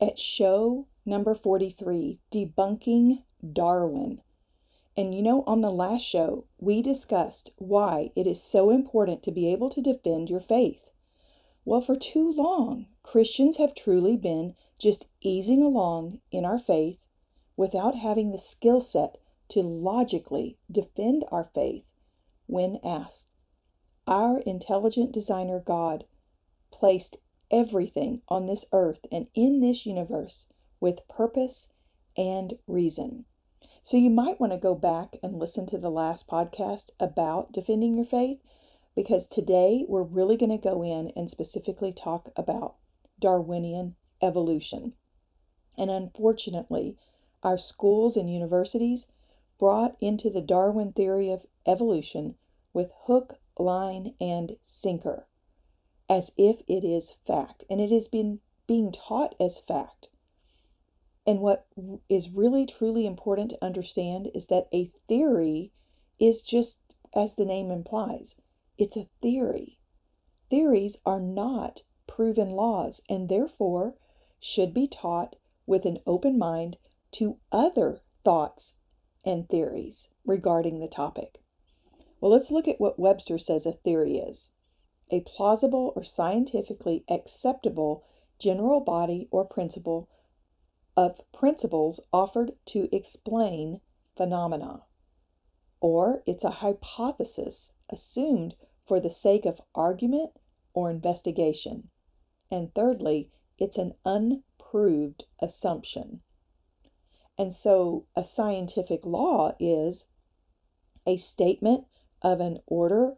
at show number 43 Debunking Darwin. And you know, on the last show, we discussed why it is so important to be able to defend your faith. Well, for too long, Christians have truly been just easing along in our faith without having the skill set to logically defend our faith when asked. Our intelligent designer God placed everything on this earth and in this universe with purpose and reason. So you might want to go back and listen to the last podcast about defending your faith because today we're really going to go in and specifically talk about Darwinian evolution. And unfortunately, our schools and universities brought into the Darwin theory of evolution with hook, line, and sinker as if it is fact, and it has been being taught as fact. And what is really truly important to understand is that a theory is just as the name implies it's a theory. Theories are not proven laws and therefore should be taught with an open mind to other thoughts and theories regarding the topic. Well, let's look at what Webster says a theory is a plausible or scientifically acceptable general body or principle of principles offered to explain phenomena. Or it's a hypothesis assumed for the sake of argument or investigation. And thirdly, it's an unproved assumption. And so a scientific law is a statement of an order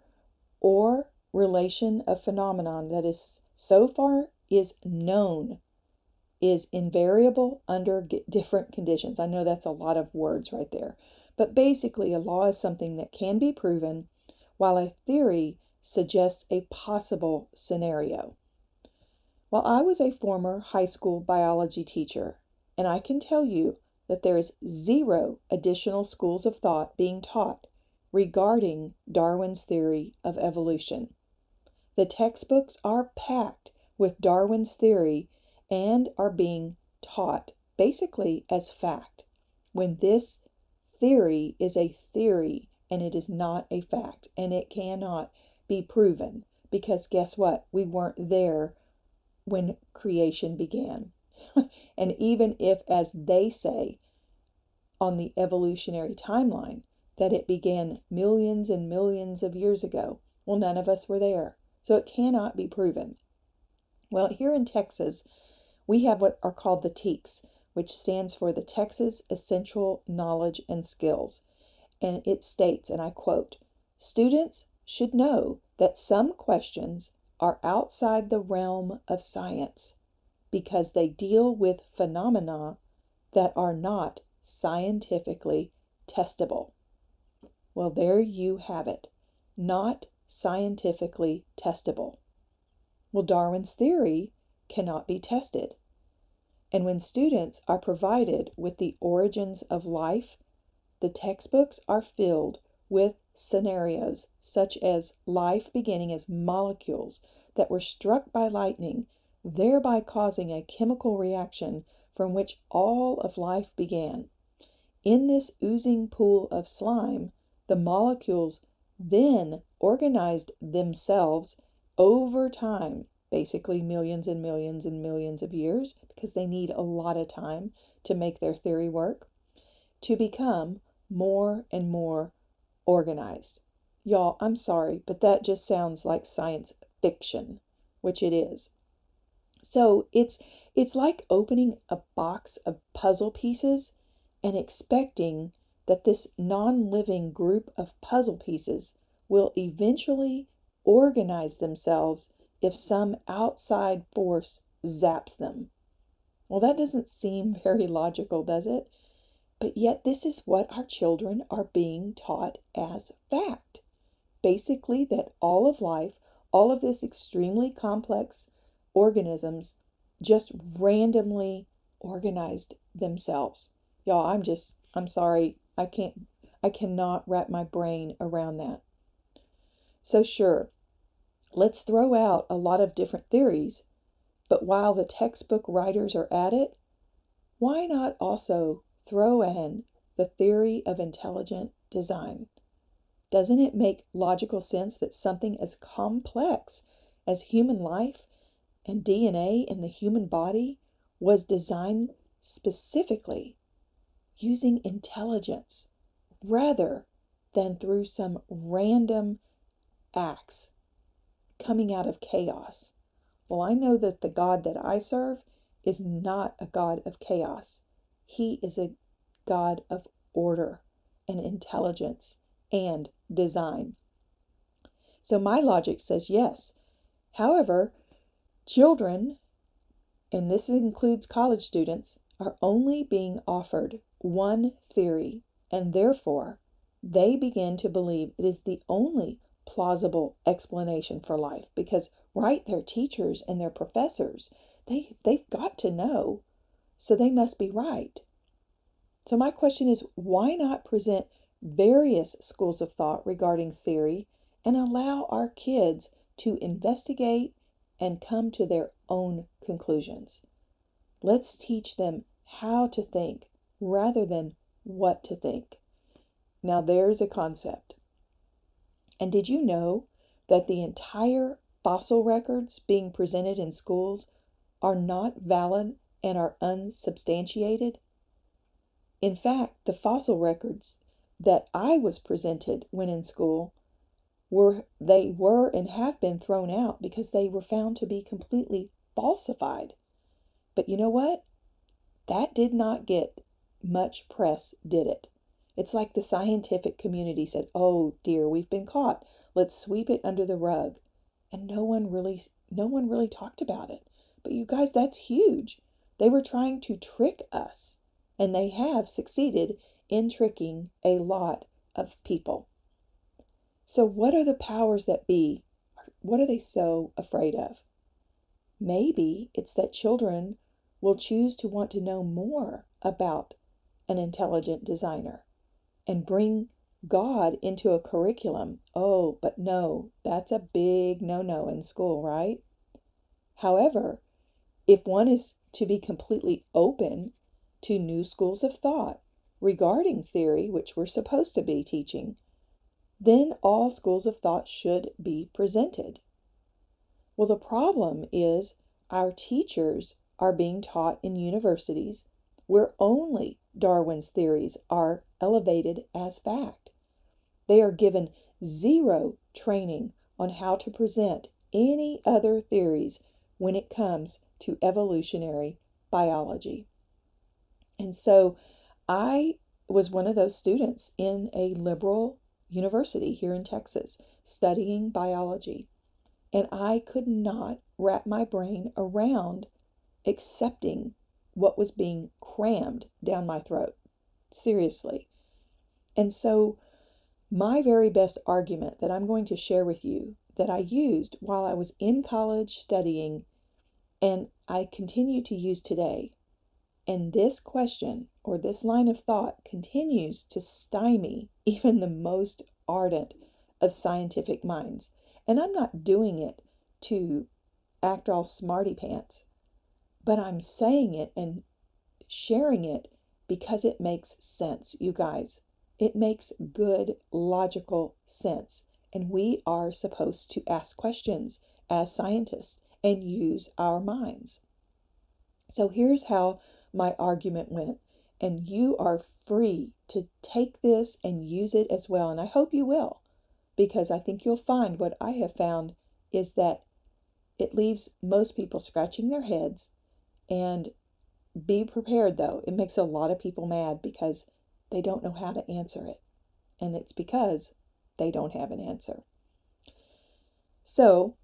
or relation of phenomenon that is so far is known is invariable under different conditions. I know that's a lot of words right there. But basically, a law is something that can be proven, while a theory suggests a possible scenario. Well, I was a former high school biology teacher, and I can tell you that there is zero additional schools of thought being taught regarding Darwin's theory of evolution. The textbooks are packed with Darwin's theory and are being taught basically as fact, when this theory is a theory and it is not a fact and it cannot be proven because guess what? We weren't there when creation began. and even if, as they say on the evolutionary timeline, that it began millions and millions of years ago, well, none of us were there so it cannot be proven. Well, here in Texas, we have what are called the TEKS, which stands for the Texas Essential Knowledge and Skills. And it states, and I quote, students should know that some questions are outside the realm of science because they deal with phenomena that are not scientifically testable. Well, there you have it. Not scientifically testable. Well, Darwin's theory cannot be tested. And when students are provided with the origins of life, the textbooks are filled with scenarios such as life beginning as molecules that were struck by lightning, thereby causing a chemical reaction from which all of life began. In this oozing pool of slime, the molecules then organized themselves over time, basically millions and millions and millions of years, because they need a lot of time to make their theory work, to become more and more organized. Y'all, I'm sorry, but that just sounds like science fiction, which it is. So it's it's like opening a box of puzzle pieces and expecting that this non living group of puzzle pieces will eventually organize themselves if some outside force zaps them. Well, that doesn't seem very logical, does it? But yet, this is what our children are being taught as fact. Basically, that all of life, all of this extremely complex organisms just randomly organized themselves. Y'all, I'm just, I'm sorry, I can't, I cannot wrap my brain around that. So, sure, let's throw out a lot of different theories, but while the textbook writers are at it, why not also throw in the theory of intelligent design? Doesn't it make logical sense that something as complex as human life and DNA in the human body was designed specifically using intelligence rather than through some random acts coming out of chaos. Well, I know that the God that I serve is not a God of chaos. He is a God of order and intelligence and design. So my logic says yes. However, children, and this includes college students, are only being offered one theory, and therefore they begin to believe it is the only plausible explanation for life because right their teachers and their professors they they've got to know. So they must be right. So my question is why not present various schools of thought regarding theory and allow our kids to investigate and come to their own conclusions? Let's teach them how to think rather than what to think now there's a concept and did you know that the entire fossil records being presented in schools are not valid and are unsubstantiated? In fact, the fossil records that I was presented when in school were they were and have been thrown out because they were found to be completely falsified. But you know what? That did not get much press, did it? It's like the scientific community said, "Oh, dear, we've been caught. Let's sweep it under the rug." And no one really no one really talked about it. But you guys, that's huge. They were trying to trick us, and they have succeeded in tricking a lot of people. So what are the powers that be? What are they so afraid of? Maybe it's that children will choose to want to know more about an intelligent designer and bring God into a curriculum. Oh, but no, that's a big no no in school, right? However, if one is to be completely open to new schools of thought regarding theory, which we're supposed to be teaching, then all schools of thought should be presented. Well, the problem is our teachers are being taught in universities where only Darwin's theories are elevated as fact. They are given zero training on how to present any other theories when it comes to evolutionary biology. And so I was one of those students in a liberal university here in Texas studying biology. And I could not wrap my brain around accepting what was being crammed down my throat. Seriously. And so, my very best argument that I'm going to share with you that I used while I was in college studying and I continue to use today. And this question or this line of thought continues to stymie even the most ardent of scientific minds. And I'm not doing it to act all smarty pants but I'm saying it and sharing it because it makes sense, you guys. It makes good, logical sense. And we are supposed to ask questions as scientists and use our minds. So here's how my argument went. And you are free to take this and use it as well. And I hope you will, because I think you'll find what I have found is that it leaves most people scratching their heads and be prepared though. It makes a lot of people mad because they don't know how to answer it. And it's because they don't have an answer. So,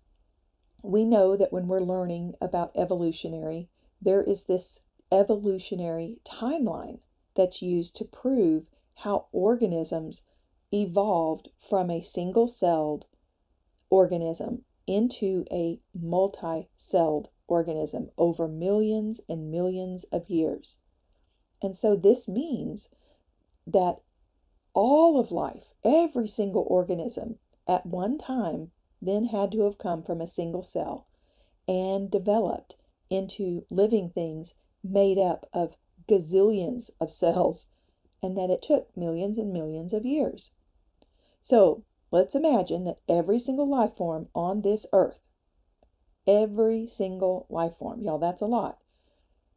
we know that when we're learning about evolutionary, there is this evolutionary timeline that's used to prove how organisms evolved from a single celled organism into a multi celled organism over millions and millions of years. And so this means that all of life, every single organism at one time, then had to have come from a single cell and developed into living things made up of gazillions of cells, and that it took millions and millions of years. So let's imagine that every single life form on this earth, every single life form, y'all, that's a lot,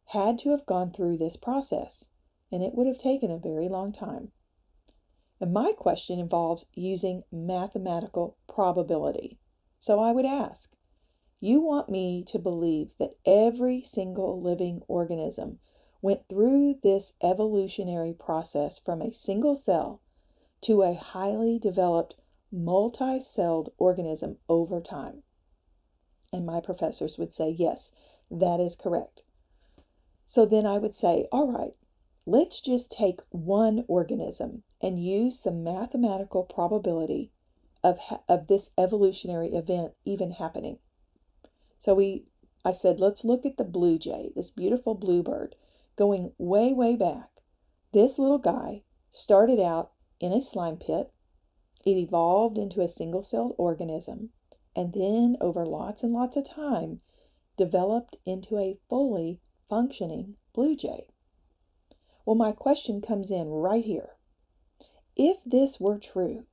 had to have gone through this process, and it would have taken a very long time. And my question involves using mathematical probability. So I would ask, you want me to believe that every single living organism went through this evolutionary process from a single cell to a highly developed multi celled organism over time? And my professors would say, yes, that is correct. So then I would say, all right, Let's just take one organism and use some mathematical probability of, of this evolutionary event even happening. So we I said, let's look at the blue jay, this beautiful bluebird, going way, way back. This little guy started out in a slime pit. It evolved into a single celled organism, and then over lots and lots of time, developed into a fully functioning blue jay. Well, my question comes in right here. If this were true,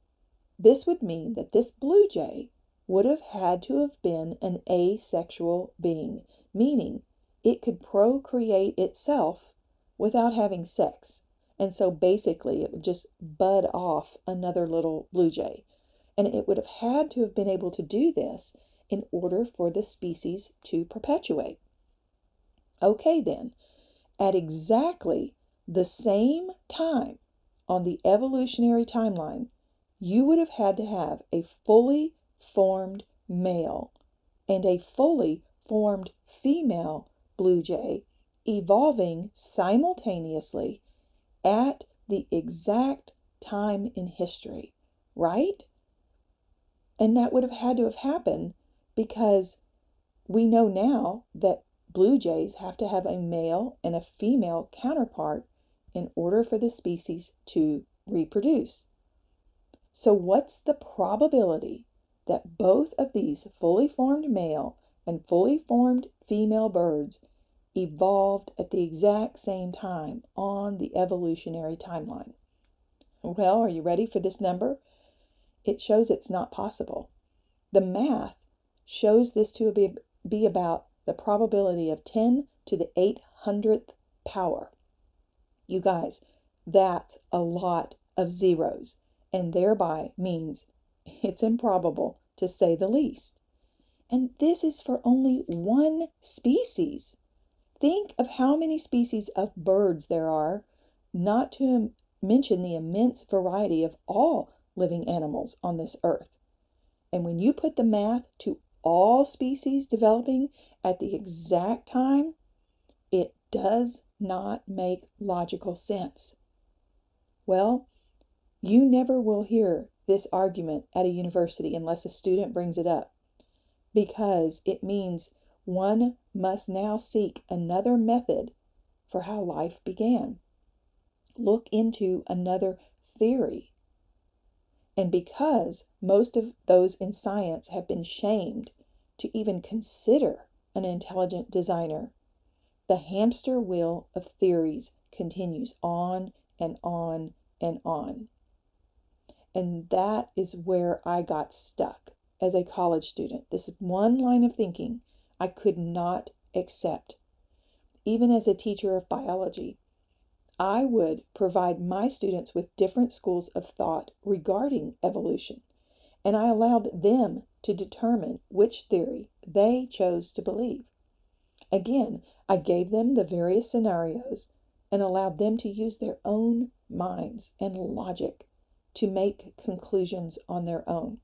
this would mean that this blue jay would have had to have been an asexual being, meaning it could procreate itself without having sex. And so basically, it would just bud off another little blue jay. And it would have had to have been able to do this in order for the species to perpetuate. Okay, then, at exactly the same time on the evolutionary timeline, you would have had to have a fully formed male and a fully formed female blue jay evolving simultaneously at the exact time in history, right? And that would have had to have happened because we know now that blue jays have to have a male and a female counterpart in order for the species to reproduce. So, what's the probability that both of these fully formed male and fully formed female birds evolved at the exact same time on the evolutionary timeline? Well, are you ready for this number? It shows it's not possible. The math shows this to be, be about the probability of 10 to the 800th power. You guys, that's a lot of zeros, and thereby means it's improbable to say the least. And this is for only one species. Think of how many species of birds there are, not to mention the immense variety of all living animals on this earth. And when you put the math to all species developing at the exact time, it does not make logical sense. Well, you never will hear this argument at a university unless a student brings it up, because it means one must now seek another method for how life began. Look into another theory. And because most of those in science have been shamed to even consider an intelligent designer, the hamster wheel of theories continues on and on and on. And that is where I got stuck as a college student. This one line of thinking I could not accept. Even as a teacher of biology, I would provide my students with different schools of thought regarding evolution, and I allowed them to determine which theory they chose to believe. Again, I gave them the various scenarios and allowed them to use their own minds and logic to make conclusions on their own.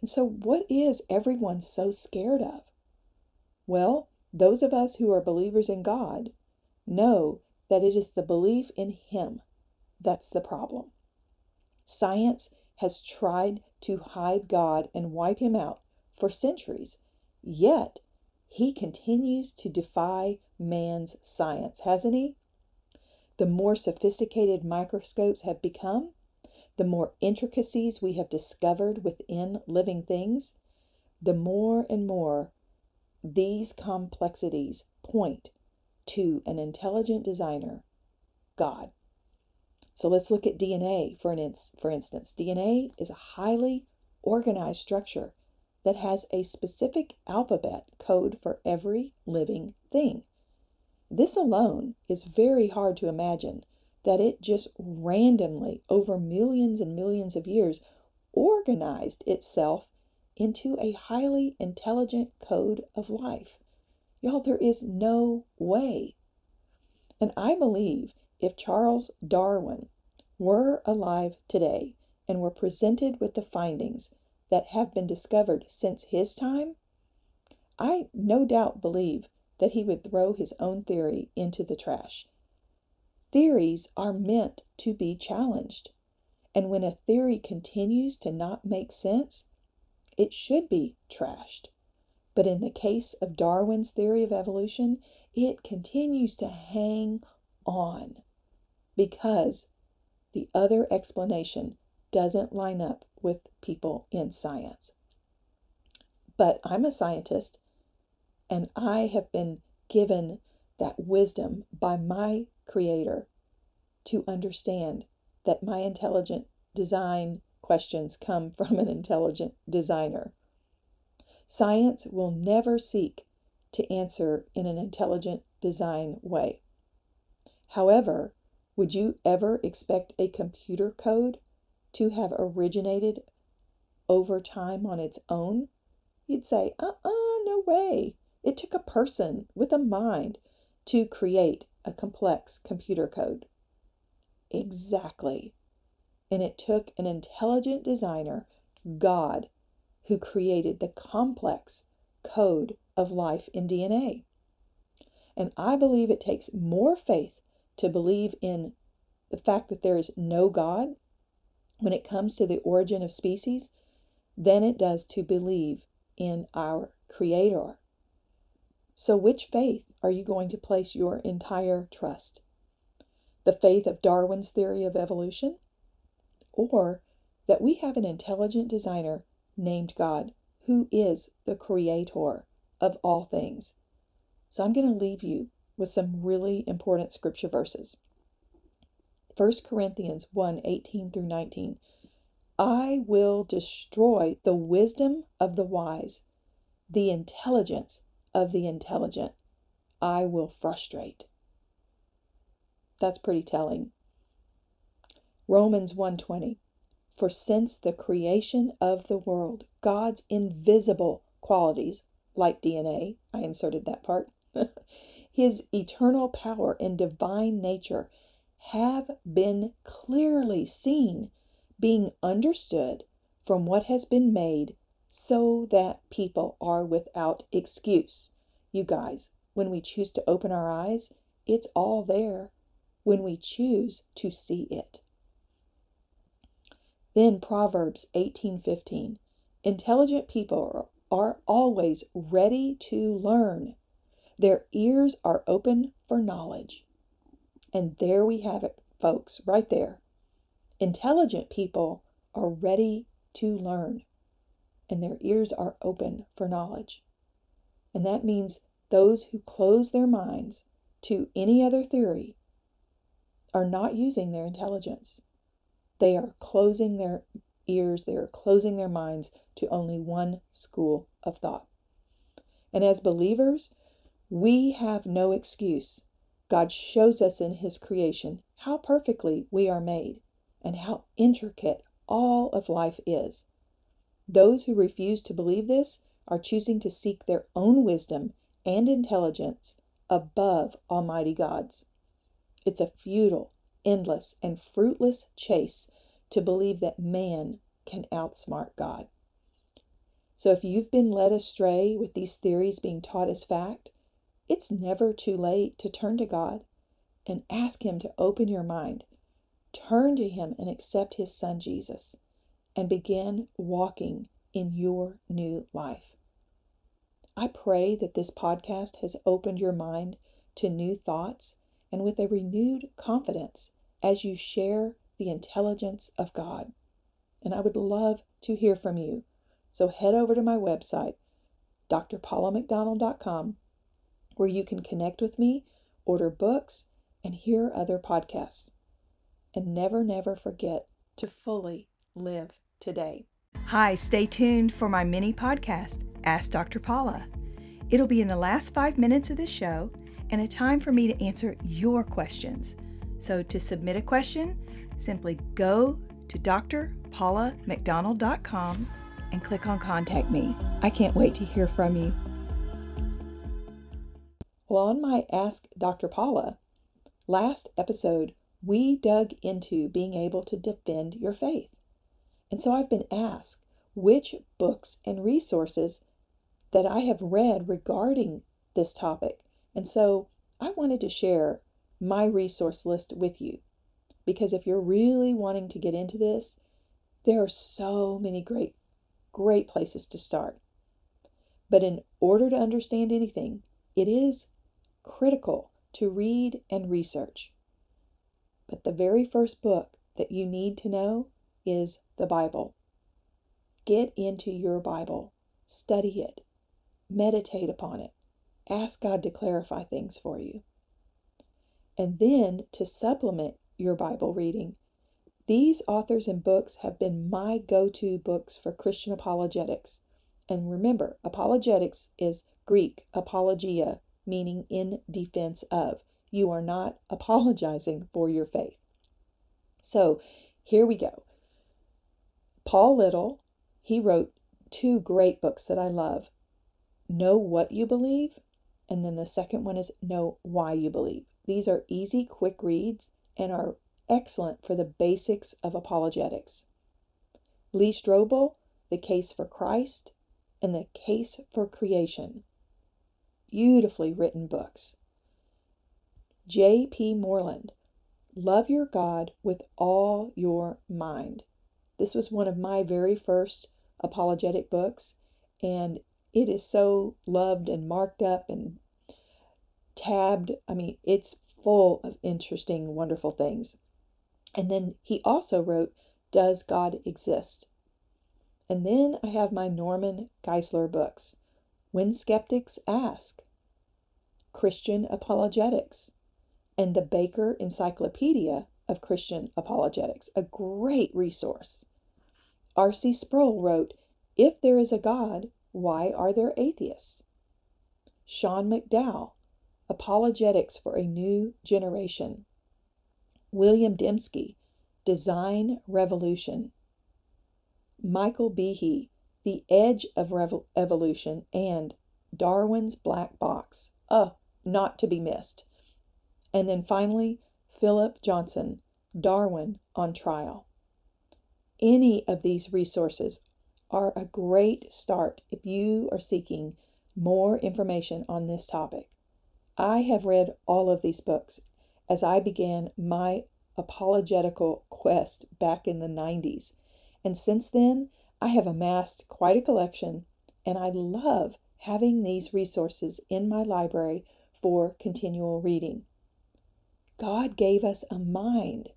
And so, what is everyone so scared of? Well, those of us who are believers in God know that it is the belief in Him that's the problem. Science has tried to hide God and wipe Him out for centuries, yet He continues to defy man's science, hasn't He? The more sophisticated microscopes have become, the more intricacies we have discovered within living things, the more and more these complexities point to an intelligent designer, God. So let's look at DNA for, an ins- for instance. DNA is a highly organized structure that has a specific alphabet code for every living thing. This alone is very hard to imagine that it just randomly, over millions and millions of years, organized itself into a highly intelligent code of life. Y'all, there is no way. And I believe if Charles Darwin were alive today and were presented with the findings that have been discovered since his time, I no doubt believe that he would throw his own theory into the trash. Theories are meant to be challenged. And when a theory continues to not make sense, it should be trashed. But in the case of Darwin's theory of evolution, it continues to hang on because the other explanation doesn't line up with people in science. But I'm a scientist and I have been given that wisdom by my creator to understand that my intelligent design questions come from an intelligent designer. Science will never seek to answer in an intelligent design way. However, would you ever expect a computer code to have originated over time on its own? You'd say, uh uh no way. It took a person with a mind to create a complex computer code. Exactly. And it took an intelligent designer, God, who created the complex code of life in DNA. And I believe it takes more faith to believe in the fact that there is no God when it comes to the origin of species than it does to believe in our Creator. So, which faith are you going to place your entire trust? The faith of Darwin's theory of evolution? or that we have an intelligent designer named God who is the creator of all things. So I'm going to leave you with some really important scripture verses. 1 Corinthians 1 18 through 19. I will destroy the wisdom of the wise, the intelligence of the intelligent. I will frustrate. That's pretty telling. Romans 1:20 For since the creation of the world God's invisible qualities like DNA I inserted that part his eternal power and divine nature have been clearly seen being understood from what has been made so that people are without excuse. You guys, when we choose to open our eyes, it's all there when we choose to see it. Then Proverbs 18:15. Intelligent people are always ready to learn. Their ears are open for knowledge. And there we have it, folks, right there. Intelligent people are ready to learn, and their ears are open for knowledge. And that means those who close their minds to any other theory are not using their intelligence. They are closing their ears, they are closing their minds to only one school of thought. And as believers, we have no excuse. God shows us in His creation how perfectly we are made and how intricate all of life is. Those who refuse to believe this are choosing to seek their own wisdom and intelligence above Almighty God's. It's a futile, endless, and fruitless chase to believe that man can outsmart God. So if you've been led astray with these theories being taught as fact, It's never too late to turn to God and ask Him to open your mind. Turn to Him and accept His Son Jesus and begin walking in your new life. I pray that this podcast has opened your mind to new thoughts and with a renewed confidence as you share the intelligence of God. And I would love to hear from you. So head over to my website, drpaulamcdonald.com, where you can connect with me, order books, and hear other podcasts. And never, never forget to fully live today. Hi, stay tuned for my mini podcast, Ask Dr. Paula. It'll be in the last five minutes of the show and a time for me to answer your questions. So, to submit a question, simply go to drpaulamcdonald.com and click on Contact Me. I can't wait to hear from you. Well, on my Ask Dr. Paula, last episode, we dug into being able to defend your faith. And so I've been asked which books and resources that I have read regarding this topic. And so I wanted to share my resource list with you because if you're really wanting to get into this, there are so many great, great places to start. But in order to understand anything, it is critical to read and research. But the very first book that you need to know is the Bible. Get into your Bible, study it, meditate upon it, ask God to clarify things for you. And then to supplement your Bible reading, these authors and books have been my go to books for Christian apologetics. And remember, apologetics is Greek apologia, meaning in defense of. You are not apologizing for your faith. So here we go. Paul Little, he wrote two great books that I love Know What You Believe, and then the second one is Know Why You Believe. These are easy, quick reads and are excellent for the basics of apologetics. Lee Strobel, The Case for Christ, and The Case for Creation. Beautifully written books. J.P. Moreland, Love Your God with All Your Mind. This was one of my very first apologetic books, and it is so loved and marked up and tabbed. I mean, it's full of interesting, wonderful things. And then he also wrote, Does God Exist? And then I have my Norman Geisler books When Skeptics Ask, Christian Apologetics, and the Baker Encyclopedia of Christian Apologetics, a great resource. R.C. Sproul wrote, If there is a God, why are there atheists? Sean McDowell, Apologetics for a New Generation. William Dembski, Design Revolution. Michael Behe, The Edge of Revo- Evolution, and Darwin's Black Box. Oh, not to be missed. And then finally, Philip Johnson, Darwin on Trial. Any of these resources are a great start if you are seeking more information on this topic. I have read all of these books as I began my apologetical quest back in the 90s, and since then I have amassed quite a collection, and I love having these resources in my library for continual reading. God gave us a mind,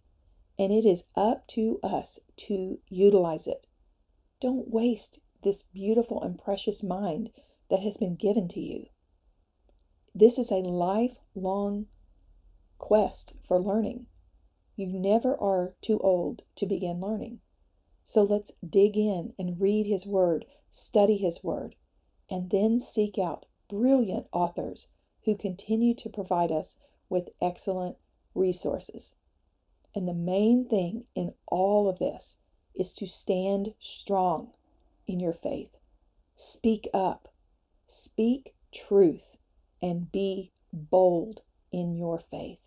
and it is up to us to utilize it. Don't waste this beautiful and precious mind that has been given to you. This is a lifelong quest for learning. You never are too old to begin learning. So let's dig in and read His Word, study His Word, and then seek out brilliant authors who continue to provide us with excellent resources. And the main thing in all of this is to stand strong in your faith. Speak up, speak truth, and be bold in your faith.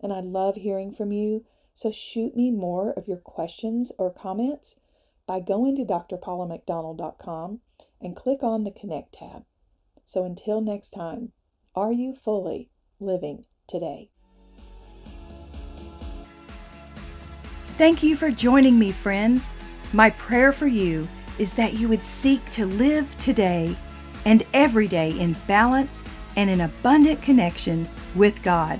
And I love hearing from you, so shoot me more of your questions or comments by going to drpaulamcdonald.com and click on the Connect tab. So until next time, are you fully living today? Thank you for joining me, friends. My prayer for you is that you would seek to live today and every day in balance and in abundant connection with God.